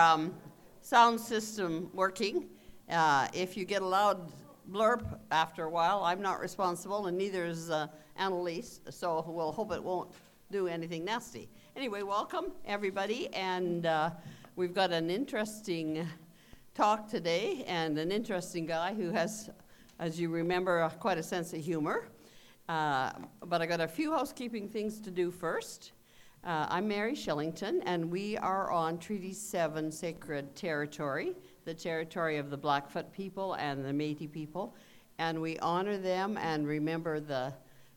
Um, sound system working. Uh, if you get a loud blurb after a while, I'm not responsible, and neither is uh, Annalise, so we'll hope it won't do anything nasty. Anyway, welcome everybody, and uh, we've got an interesting talk today, and an interesting guy who has, as you remember, quite a sense of humor. Uh, but I got a few housekeeping things to do first. Uh, I'm Mary Shillington, and we are on Treaty 7 sacred territory, the territory of the Blackfoot people and the Métis people. And we honor them and remember the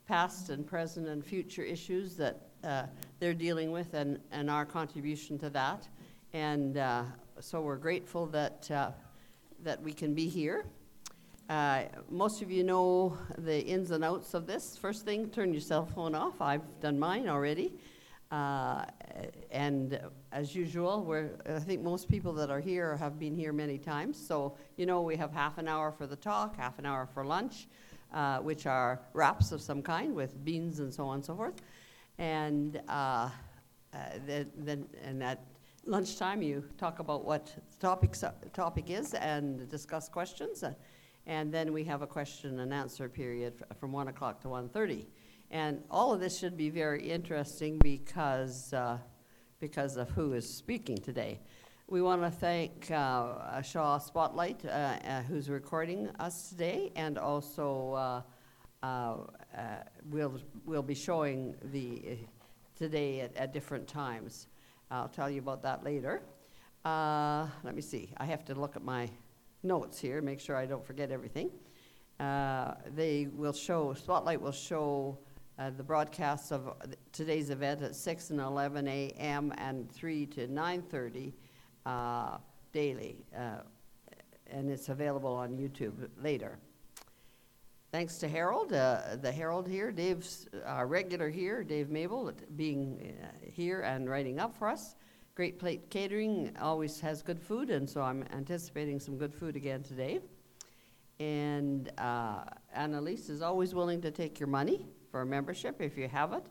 past and present and future issues that uh, they're dealing with and, and our contribution to that. And uh, so we're grateful that, uh, that we can be here. Uh, most of you know the ins and outs of this. First thing, turn your cell phone off. I've done mine already. Uh, and as usual, we're, I think most people that are here have been here many times. So, you know, we have half an hour for the talk, half an hour for lunch, uh, which are wraps of some kind with beans and so on and so forth. And uh, uh then, then, and at lunchtime, you talk about what the topic, topic is and discuss questions. And then we have a question and answer period from 1 o'clock to 1.30. And all of this should be very interesting because, uh, because of who is speaking today. We want to thank uh, Shaw Spotlight, uh, uh, who's recording us today, and also uh, uh, we'll, we'll be showing the today at, at, different times. I'll tell you about that later. let me see. I have to look at my notes here, make sure I don't forget everything. they will show, Spotlight will show uh, the broadcasts of today's event at 6 and 11 a.m. and 3 to 9.30 uh, daily. Uh, and it's available on YouTube later. Thanks to Harold, uh, the Herald here, Dave's our regular here, Dave Mabell, being uh, here and writing up for us. Great Plate Catering always has good food, and so I'm anticipating some good food again today. And uh, Annalise is always willing to take your money for a membership if you have it,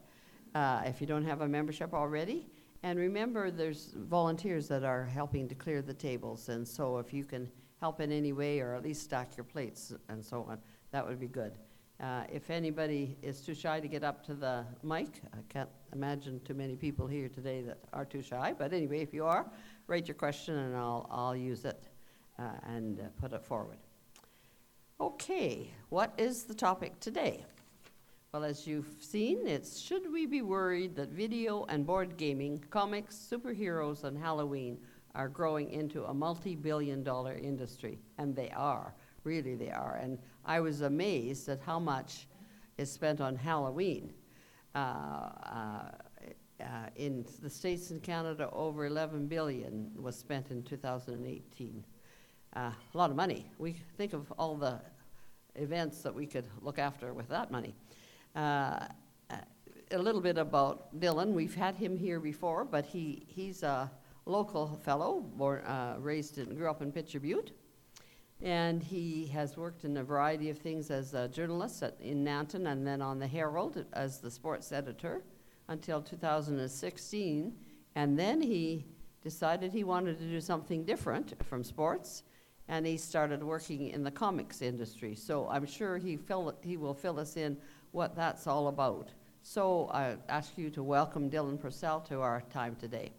uh, if you don't have a membership already. And remember, there's volunteers that are helping to clear the tables, and so if you can help in any way or at least stack your plates and so on, that would be good. Uh, if anybody is too shy to get up to the mic, I can't imagine too many people here today that are too shy, but anyway, if you are, write your question and I'll, I'll use it uh, and uh, put it forward. Okay, what is the topic today? Well, as you've seen, it's Should We Be Worried That Video and Board Gaming, Comics, Superheroes, and Halloween are growing into a multi billion dollar industry? And they are. Really, they are. And I was amazed at how much is spent on Halloween. Uh, uh, uh, in the States and Canada, over 11 billion was spent in 2018. Uh, a lot of money. We think of all the events that we could look after with that money. Uh, a little bit about Dylan. We've had him here before, but he, he's a local fellow, born, uh, raised and grew up in Picture Butte. And he has worked in a variety of things as a journalist at, in Nanton and then on the Herald as the sports editor until 2016. And then he decided he wanted to do something different from sports, and he started working in the comics industry. So I'm sure he, fill, he will fill us in what that's all about. So I ask you to welcome Dylan Purcell to our time today.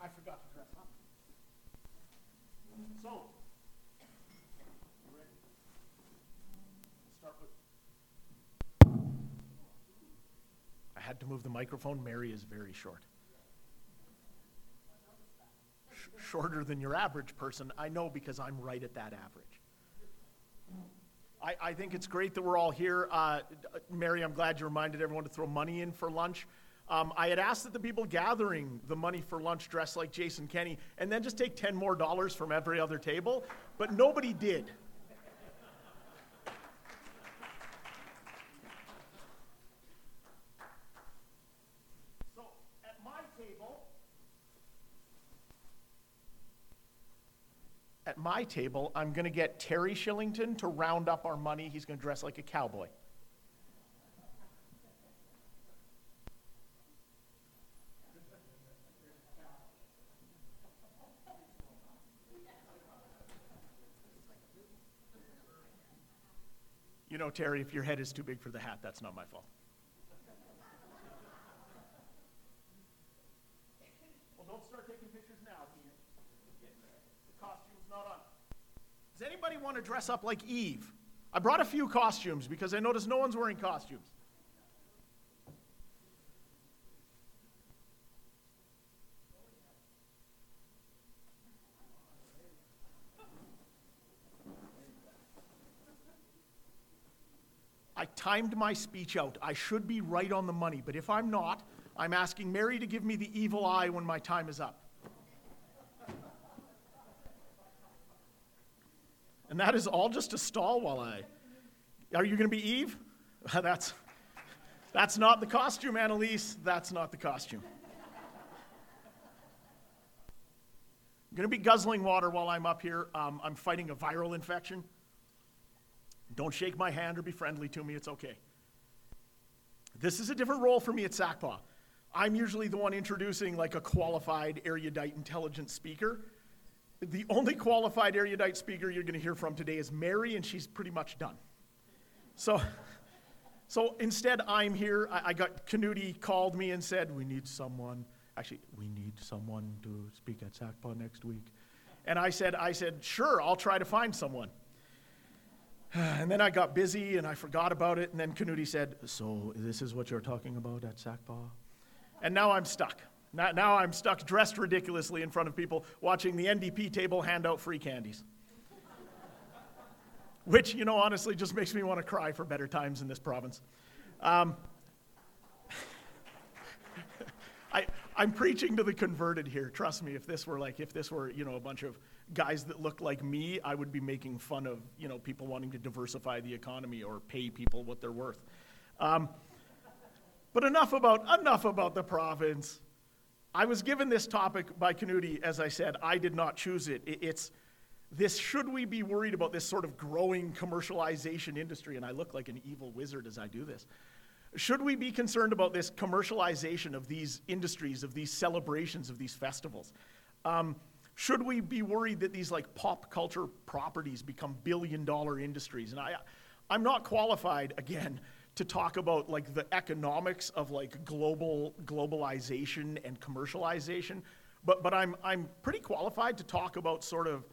I forgot to dress up. So, ready? Start with. I had to move the microphone. Mary is very short. Shorter than your average person. I know because I'm right at that average. I, I think it's great that we're all here. Uh, Mary, I'm glad you reminded everyone to throw money in for lunch. Um, I had asked that the people gathering the money for lunch dress like Jason Kenney and then just take 10 more dollars from every other table, but nobody did. At my table, I'm going to get Terry Shillington to round up our money. He's going to dress like a cowboy. You know, Terry, if your head is too big for the hat, that's not my fault. Well, don't start taking pictures now, Ian. The costume's not on. Does anybody want to dress up like Eve? I brought a few costumes because I noticed no one's wearing costumes. I timed my speech out. I should be right on the money, but if I'm not, I'm asking Mary to give me the evil eye when my time is up. And that is all just a stall while I. Are you going to be Eve? that's, that's not the costume, Annalise. That's not the costume. I'm going to be guzzling water while I'm up here. Um, I'm fighting a viral infection. Don't shake my hand or be friendly to me, it's okay. This is a different role for me at SACPA. I'm usually the one introducing like a qualified, erudite, intelligent speaker. The only qualified, erudite speaker you're going to hear from today is Mary, and she's pretty much done. So, so instead, I'm here. I, I got Canuti called me and said, We need someone. Actually, we need someone to speak at SACPA next week. And I said, I said, sure, I'll try to find someone. And then I got busy and I forgot about it. And then Canuti said, So this is what you're talking about at SACPA? And now I'm stuck. Now, now I'm stuck dressed ridiculously in front of people watching the NDP table hand out free candies. Which, you know, honestly just makes me want to cry for better times in this province. Um, I, I'm preaching to the converted here. Trust me, if this were like, if this were, you know, a bunch of guys that look like me, I would be making fun of, you know, people wanting to diversify the economy or pay people what they're worth. Um, but enough about, enough about the province. I was given this topic by Canuti, as I said. I did not choose it. It's this should we be worried about this sort of growing commercialization industry? And I look like an evil wizard as I do this. Should we be concerned about this commercialization of these industries, of these celebrations, of these festivals? Um, should we be worried that these like pop culture properties become billion dollar industries? And I, I'm not qualified, again, to talk about like the economics of like global globalization and commercialization, but, but I'm, I'm pretty qualified to talk about sort of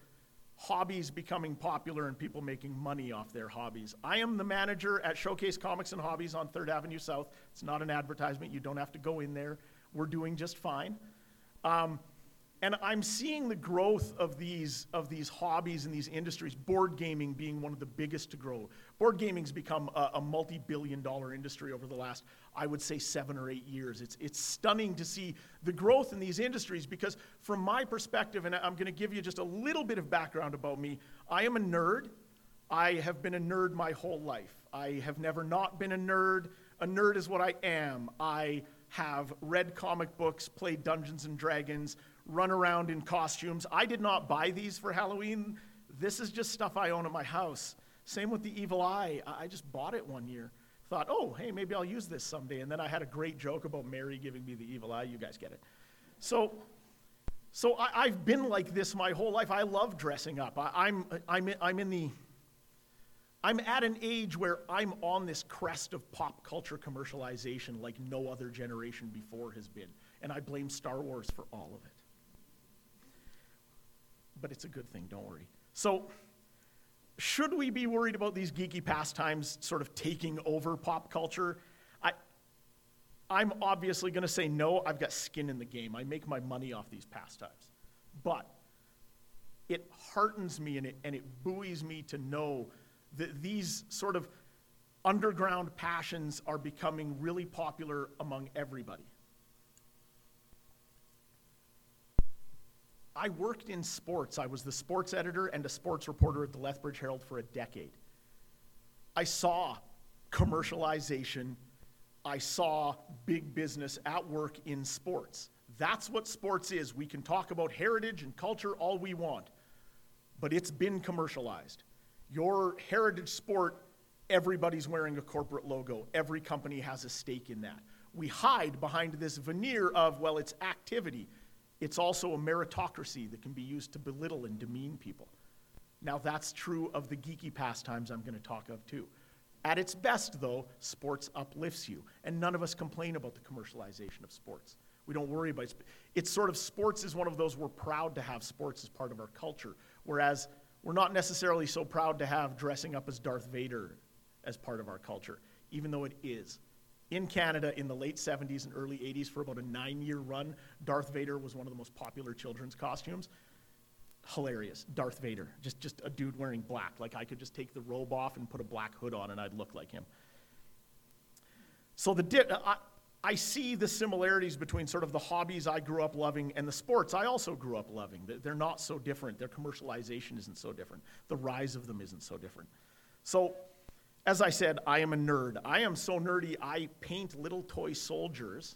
hobbies becoming popular and people making money off their hobbies. I am the manager at Showcase Comics and Hobbies on 3rd Avenue South. It's not an advertisement, you don't have to go in there. We're doing just fine. Um, and I'm seeing the growth of these, of these hobbies and these industries, board gaming being one of the biggest to grow. Board gaming's become a, a multi billion dollar industry over the last, I would say, seven or eight years. It's, it's stunning to see the growth in these industries because, from my perspective, and I'm going to give you just a little bit of background about me, I am a nerd. I have been a nerd my whole life. I have never not been a nerd. A nerd is what I am. I have read comic books, played Dungeons and Dragons, run around in costumes. I did not buy these for Halloween. This is just stuff I own at my house. Same with the evil eye. I just bought it one year. Thought, oh, hey, maybe I'll use this someday. And then I had a great joke about Mary giving me the evil eye. You guys get it. So, so I, have been like this my whole life. I love dressing up. I, I'm, I'm, I'm in the, I'm at an age where I'm on this crest of pop culture commercialization like no other generation before has been. And I blame Star Wars for all of it but it's a good thing, don't worry. So, should we be worried about these geeky pastimes sort of taking over pop culture? I, I'm obviously going to say no. I've got skin in the game. I make my money off these pastimes. But it heartens me and it, and it buoys me to know that these sort of underground passions are becoming really popular among everybody. I worked in sports. I was the sports editor and a sports reporter at the Lethbridge Herald for a decade. I saw commercialization. I saw big business at work in sports. That's what sports is. We can talk about heritage and culture all we want. but it's been commercialized. Your heritage sport, everybody's wearing a corporate logo. Every company has a stake in that. We hide behind this veneer of, well, it's activity. It's also a meritocracy that can be used to belittle and demean people. Now, that's true of the geeky pastimes I'm going to talk of too. At its best, though, sports uplifts you, and none of us complain about the commercialization of sports. We don't worry about it. It's sort of sports is one of those we're proud to have sports as part of our culture, whereas we're not necessarily so proud to have dressing up as Darth Vader as part of our culture, even though it is. In Canada, in the late 70s and early 80s, for about a nine year run, Darth Vader was one of the most popular children's costumes hilarious. Darth Vader, just, just a dude wearing black. Like I could just take the robe off and put a black hood on and I'd look like him. So the di- I, I see the similarities between sort of the hobbies I grew up loving and the sports I also grew up loving. They're not so different. Their commercialization isn't so different. The rise of them isn't so different. So, as I said, I am a nerd. I am so nerdy, I paint little toy soldiers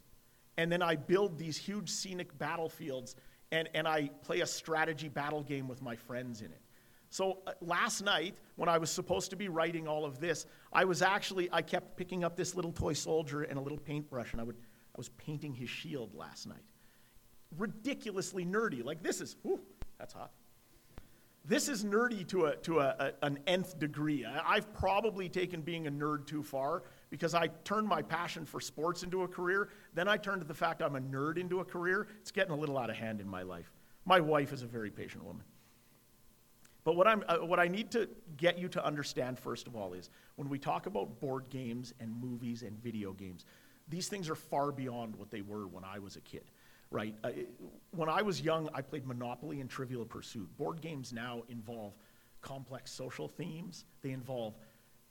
and then I build these huge scenic battlefields and, and I play a strategy battle game with my friends in it. So uh, last night, when I was supposed to be writing all of this, I was actually, I kept picking up this little toy soldier and a little paintbrush, and I, would, I was painting his shield last night. Ridiculously nerdy. Like, this is, whew, that's hot. This is nerdy to, a, to a, a, an nth degree. I've probably taken being a nerd too far because I turned my passion for sports into a career. Then I turned to the fact I'm a nerd into a career. It's getting a little out of hand in my life. My wife is a very patient woman. But what, I'm, uh, what I need to get you to understand, first of all, is when we talk about board games and movies and video games, these things are far beyond what they were when I was a kid, right? Uh, when I was young, I played Monopoly and Trivial Pursuit. Board games now involve complex social themes, they involve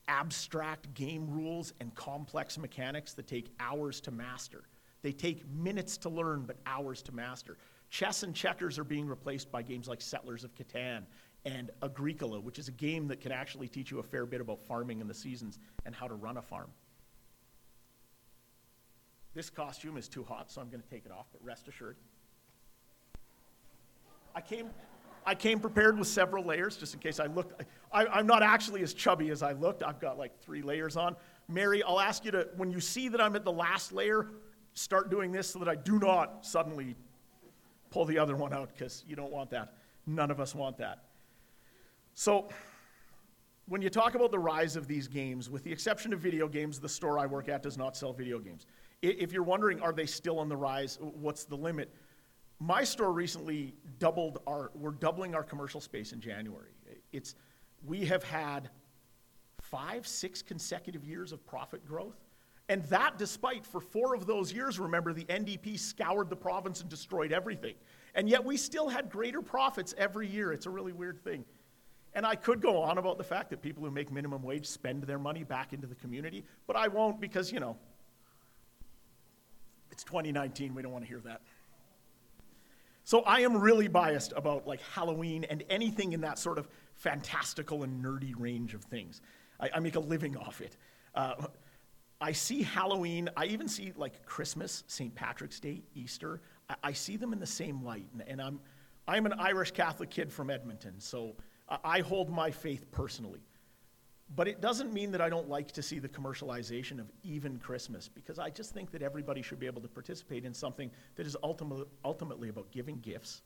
abstract game rules and complex mechanics that take hours to master. They take minutes to learn, but hours to master. Chess and checkers are being replaced by games like Settlers of Catan and Agricola, which is a game that can actually teach you a fair bit about farming and the seasons and how to run a farm. This costume is too hot, so I'm going to take it off, but rest assured. I came, I came prepared with several layers just in case I looked. I, am not actually as chubby as I looked. I've got like three layers on. Mary, I'll ask you to, when you see that I'm at the last layer, start doing this so that I do not suddenly pull the other one out because you don't want that. None of us want that. So, when you talk about the rise of these games, with the exception of video games, the store I work at does not sell video games. If you're wondering, are they still on the rise? What's the limit? my store recently doubled our, we're doubling our commercial space in January. It's, we have had five, six consecutive years of profit growth. And that despite, for four of those years, remember, the NDP scoured the province and destroyed everything. And yet we still had greater profits every year. It's a really weird thing. And I could go on about the fact that people who make minimum wage spend their money back into the community, but I won't because, you know, it's 2019. We don't want to hear that. So I am really biased about like Halloween and anything in that sort of fantastical and nerdy range of things. I, I make a living off it. Uh, I see Halloween, I even see like Christmas, St. Patrick's Day, Easter. I, I see them in the same light. And, and, I'm, I'm an Irish Catholic kid from Edmonton, so I, I hold my faith personally. But it doesn't mean that I don't like to see the commercialization of even Christmas, because I just think that everybody should be able to participate in something that is ultimately, ultimately about giving gifts,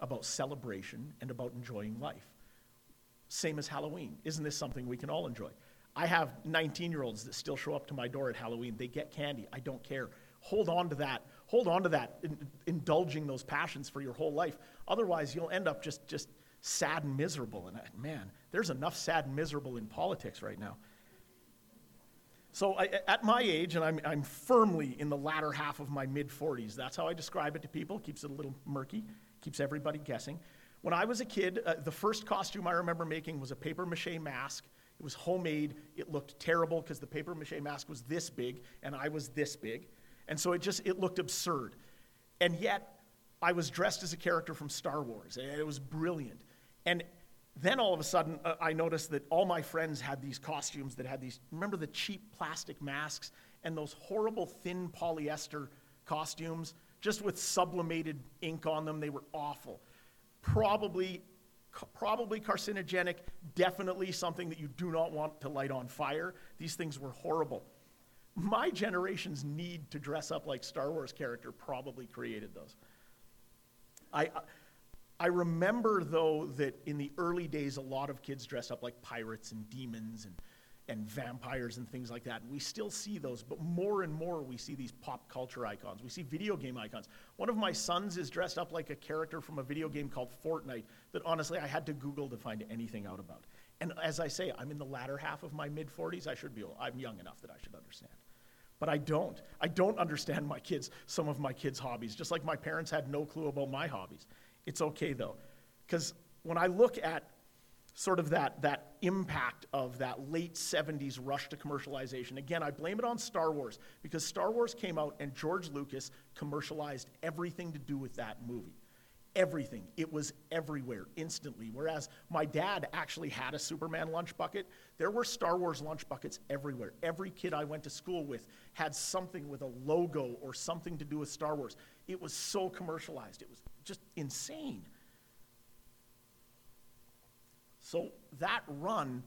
about celebration, and about enjoying life. Same as Halloween. Isn't this something we can all enjoy? I have 19 year olds that still show up to my door at Halloween. They get candy. I don't care. Hold on to that. Hold on to that, in, indulging those passions for your whole life. Otherwise, you'll end up just, just sad and miserable. And I, man, there's enough sad and miserable in politics right now. So I, at my age, and I'm, I'm firmly in the latter half of my mid 40s, that's how I describe it to people. Keeps it a little murky, keeps everybody guessing. When I was a kid, uh, the first costume I remember making was a paper mache mask. It was homemade. It looked terrible because the paper mache mask was this big and I was this big. And so it just it looked absurd. And yet I was dressed as a character from Star Wars. And It was brilliant. And then all of a sudden, uh, I noticed that all my friends had these costumes that had these, remember the cheap plastic masks and those horrible thin polyester costumes, just with sublimated ink on them? They were awful. Probably probably carcinogenic, definitely something that you do not want to light on fire. These things were horrible. My generation's need to dress up like Star Wars character probably created those. I, I remember, though, that in the early days, a lot of kids dressed up like pirates and demons and, and vampires and things like that. And we still see those, but more and more we see these pop culture icons. We see video game icons. One of my sons is dressed up like a character from a video game called Fortnite that honestly I had to Google to find anything out about. And as I say, I'm in the latter half of my mid 40s. I should be, I'm young enough that I should understand. But I don't. I don't understand my kids, some of my kids' hobbies, just like my parents had no clue about my hobbies. It's okay though, because when I look at sort of that, that impact of that late 70s rush to commercialization, again, I blame it on Star Wars, because Star Wars came out and George Lucas commercialized everything to do with that movie everything. It was everywhere instantly. Whereas my dad actually had a Superman lunch bucket, there were Star Wars lunch buckets everywhere. Every kid I went to school with had something with a logo or something to do with Star Wars. It was so commercialized, it was just insane. So that run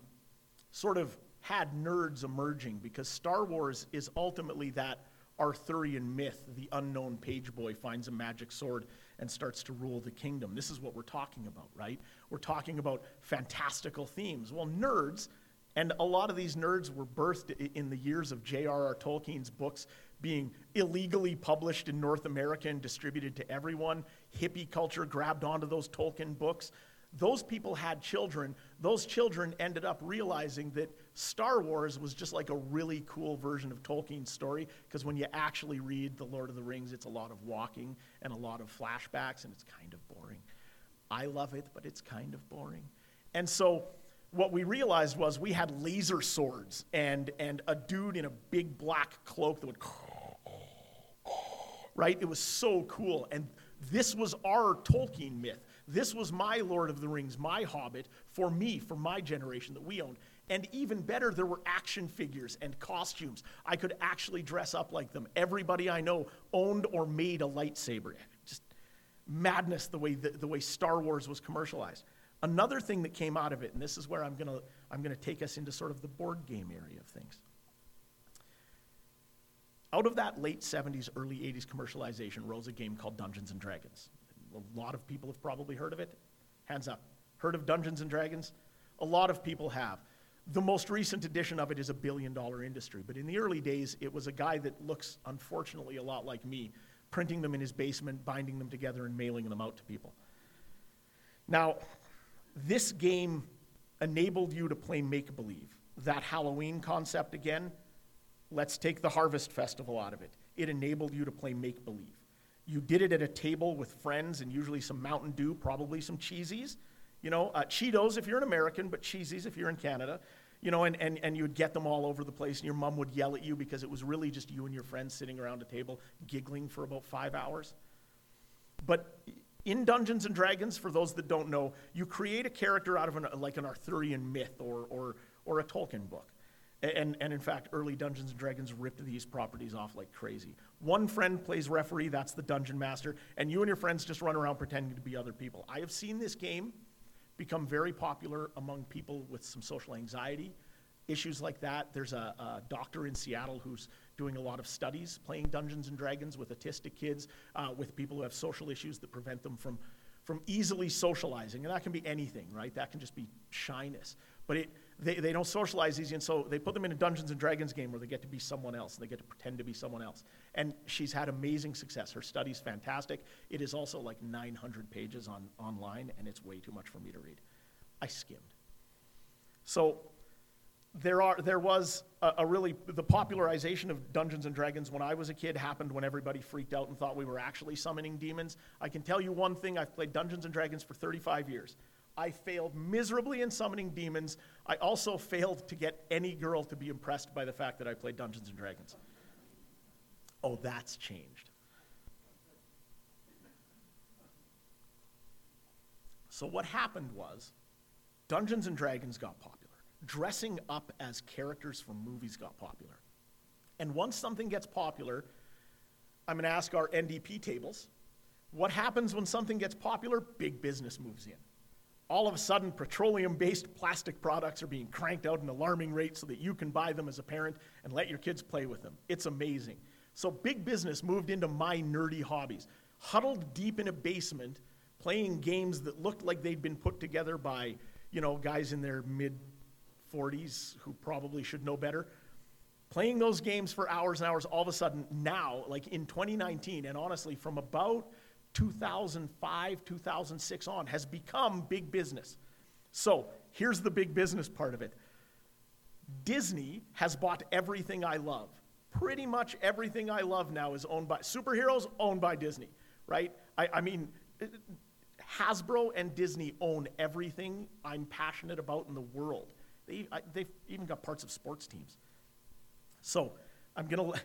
sort of had nerds emerging because Star Wars is ultimately that Arthurian myth. The unknown page boy finds a magic sword and starts to rule the kingdom. This is what we're talking about, right? We're talking about fantastical themes. Well, nerds, and a lot of these nerds were birthed in the years of J.R.R. Tolkien's books being illegally published in North America and distributed to everyone. Hippie culture grabbed onto those Tolkien books. Those people had children. Those children ended up realizing that Star Wars was just like a really cool version of Tolkien's story because when you actually read The Lord of the Rings, it's a lot of walking and a lot of flashbacks, and it's kind of boring. I love it, but it's kind of boring. And so what we realized was we had laser swords and, and a dude in a big black cloak that would, right? It was so cool. And this was our Tolkien myth. This was my Lord of the Rings, my Hobbit, for me, for my generation that we owned. And even better, there were action figures and costumes. I could actually dress up like them. Everybody I know owned or made a lightsaber. Just madness the way, the, the way Star Wars was commercialized. Another thing that came out of it, and this is where I'm going to I'm going to take us into sort of the board game area of things. Out of that late 70s, early 80s commercialization rose a game called Dungeons and Dragons. A lot of people have probably heard of it. Hands up. Heard of Dungeons and Dragons? A lot of people have. The most recent edition of it is a billion dollar industry, but in the early days, it was a guy that looks, unfortunately, a lot like me, printing them in his basement, binding them together, and mailing them out to people. Now, this game enabled you to play make believe. That Halloween concept again, let's take the Harvest Festival out of it. It enabled you to play make believe. You did it at a table with friends and usually some Mountain Dew, probably some cheesies. You know, uh, Cheetos if you're an American, but cheesies if you're in Canada. You know, and, and, and you would get them all over the place, and your mom would yell at you because it was really just you and your friends sitting around a table giggling for about five hours. But in Dungeons and Dragons, for those that don't know, you create a character out of an, like an Arthurian myth or, or, or a Tolkien book. And, and in fact, early Dungeons and Dragons ripped these properties off like crazy. One friend plays referee, that's the dungeon master, and you and your friends just run around pretending to be other people. I have seen this game become very popular among people with some social anxiety, issues like that. There's a, a doctor in Seattle who's doing a lot of studies playing Dungeons and Dragons with autistic kids, uh, with people who have social issues that prevent them from, from easily socializing. And that can be anything, right? That can just be shyness. But it, they, they don't socialize easy, and so they put them in a Dungeons and Dragons game where they get to be someone else, and they get to pretend to be someone else. And she's had amazing success. Her study's fantastic. It is also like 900 pages on, online, and it's way too much for me to read. I skimmed. So there, are, there was a, a, really, the popularization of Dungeons and Dragons when I was a kid happened when everybody freaked out and thought we were actually summoning demons. I can tell you one thing I've played Dungeons and Dragons for 35 years. I failed miserably in summoning demons. I also failed to get any girl to be impressed by the fact that I played Dungeons and Dragons. Oh, that's changed. So, what happened was Dungeons and Dragons got popular. Dressing up as characters from movies got popular. And once something gets popular, I'm going to ask our NDP tables what happens when something gets popular? Big business moves in all of a sudden petroleum based plastic products are being cranked out at an alarming rate so that you can buy them as a parent and let your kids play with them. It's amazing. So big business moved into my nerdy hobbies. Huddled deep in a basement, playing games that looked like they'd been put together by, you know, guys in their mid 40s who probably should know better. Playing those games for hours and hours, all of a sudden now, like in 2019, and honestly, from about 2005, 2006 on, has become big business. So here's the big business part of it Disney has bought everything I love. Pretty much everything I love now is owned by superheroes, owned by Disney, right? I, I mean, Hasbro and Disney own everything I'm passionate about in the world. They, I, they've even got parts of sports teams. So I'm going to.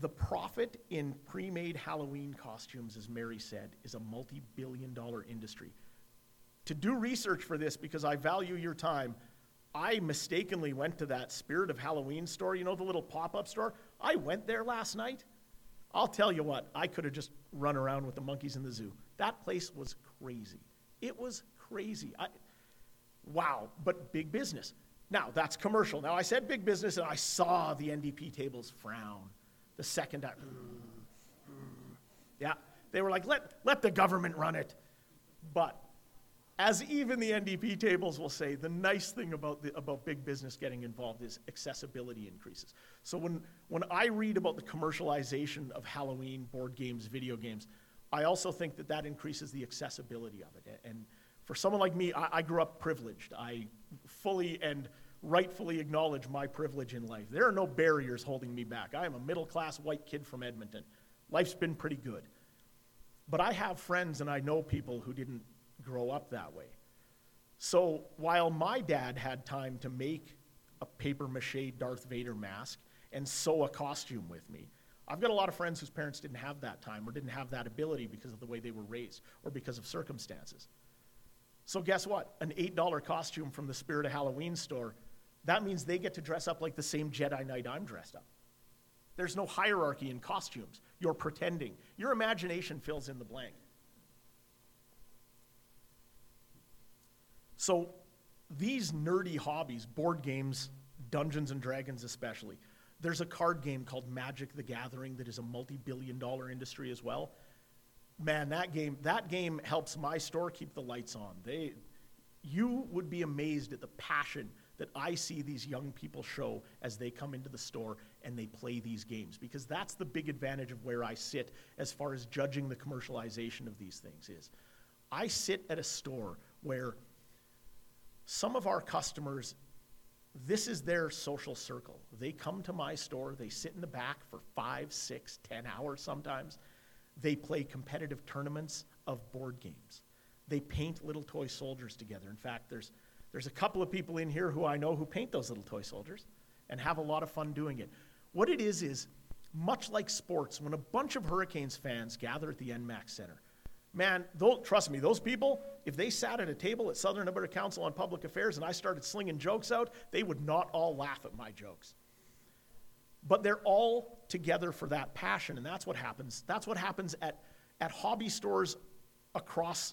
The profit in pre made Halloween costumes, as Mary said, is a multi billion dollar industry. To do research for this, because I value your time, I mistakenly went to that Spirit of Halloween store, you know, the little pop up store. I went there last night. I'll tell you what, I could have just run around with the monkeys in the zoo. That place was crazy. It was crazy. I, wow, but big business. Now, that's commercial. Now, I said big business, and I saw the NDP tables frown the second I. Yeah, they were like, let, let the government run it. But as even the NDP tables will say, the nice thing about, the, about big business getting involved is accessibility increases. So when, when I read about the commercialization of Halloween board games, video games, I also think that that increases the accessibility of it. And for someone like me, I, I grew up privileged. I fully and rightfully acknowledge my privilege in life. There are no barriers holding me back. I am a middle class white kid from Edmonton. Life's been pretty good. But I have friends and I know people who didn't grow up that way. So while my dad had time to make a paper mache Darth Vader mask and sew a costume with me, I've got a lot of friends whose parents didn't have that time or didn't have that ability because of the way they were raised or because of circumstances. So, guess what? An $8 costume from the Spirit of Halloween store, that means they get to dress up like the same Jedi Knight I'm dressed up. There's no hierarchy in costumes. You're pretending. Your imagination fills in the blank. So, these nerdy hobbies, board games, Dungeons and Dragons especially, there's a card game called Magic the Gathering that is a multi billion dollar industry as well. Man, that game, that game helps my store keep the lights on. They, you would be amazed at the passion that I see these young people show as they come into the store and they play these games because that's the big advantage of where I sit as far as judging the commercialization of these things is. I sit at a store where some of our customers, this is their social circle. They come to my store, they sit in the back for five, six, ten hours sometimes. They play competitive tournaments of board games. They paint little toy soldiers together. In fact, there's, there's a couple of people in here who I know who paint those little toy soldiers and have a lot of fun doing it. What it is, is much like sports, when a bunch of Hurricanes fans gather at the ENMAX Center, man, trust me, those people, if they sat at a table at Southern Alberta Council on Public Affairs and I started slinging jokes out, they would not all laugh at my jokes. But they're all together for that passion, and that's what happens. That's what happens at, at hobby stores across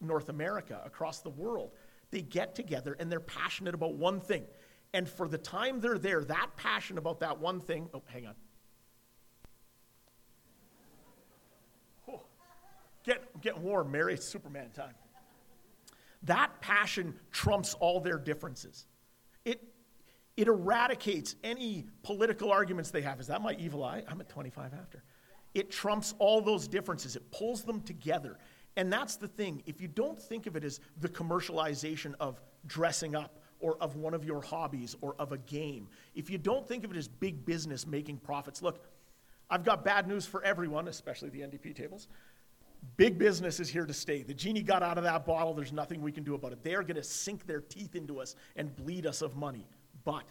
North America, across the world. They get together and they're passionate about one thing. And for the time they're there, that passion about that one thing, oh, hang on. Get, get warm, Mary. It's Superman time. That passion trumps all their differences. It, it eradicates any political arguments they have. Is that my evil eye? I'm at 25 after. It trumps all those differences, it pulls them together. And that's the thing. If you don't think of it as the commercialization of dressing up or of one of your hobbies or of a game, if you don't think of it as big business making profits, look, I've got bad news for everyone, especially the NDP tables. Big business is here to stay. The genie got out of that bottle. There's nothing we can do about it. They are going to sink their teeth into us and bleed us of money. But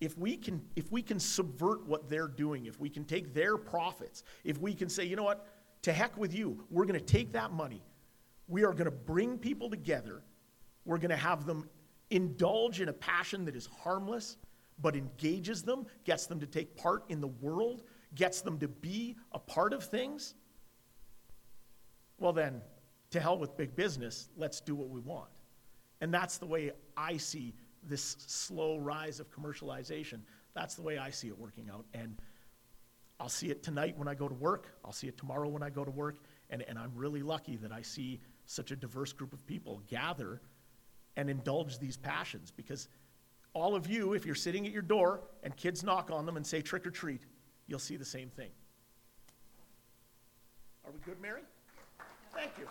if we can if we can subvert what they're doing, if we can take their profits, if we can say, you know what, to heck with you, we're going to take that money. We are going to bring people together. We're going to have them indulge in a passion that is harmless but engages them, gets them to take part in the world, gets them to be a part of things well, then to hell with big business, let's do what we want. And that's the way I see this slow rise of commercialization. That's the way I see it working out. And I'll see it tonight when I go to work. I'll see it tomorrow when I go to work. And, and I'm really lucky that I see such a diverse group of people gather and indulge these passions because all of you, if you're sitting at your door and kids knock on them and say trick or treat, you'll see the same thing. Are we good, Mary? Thank you.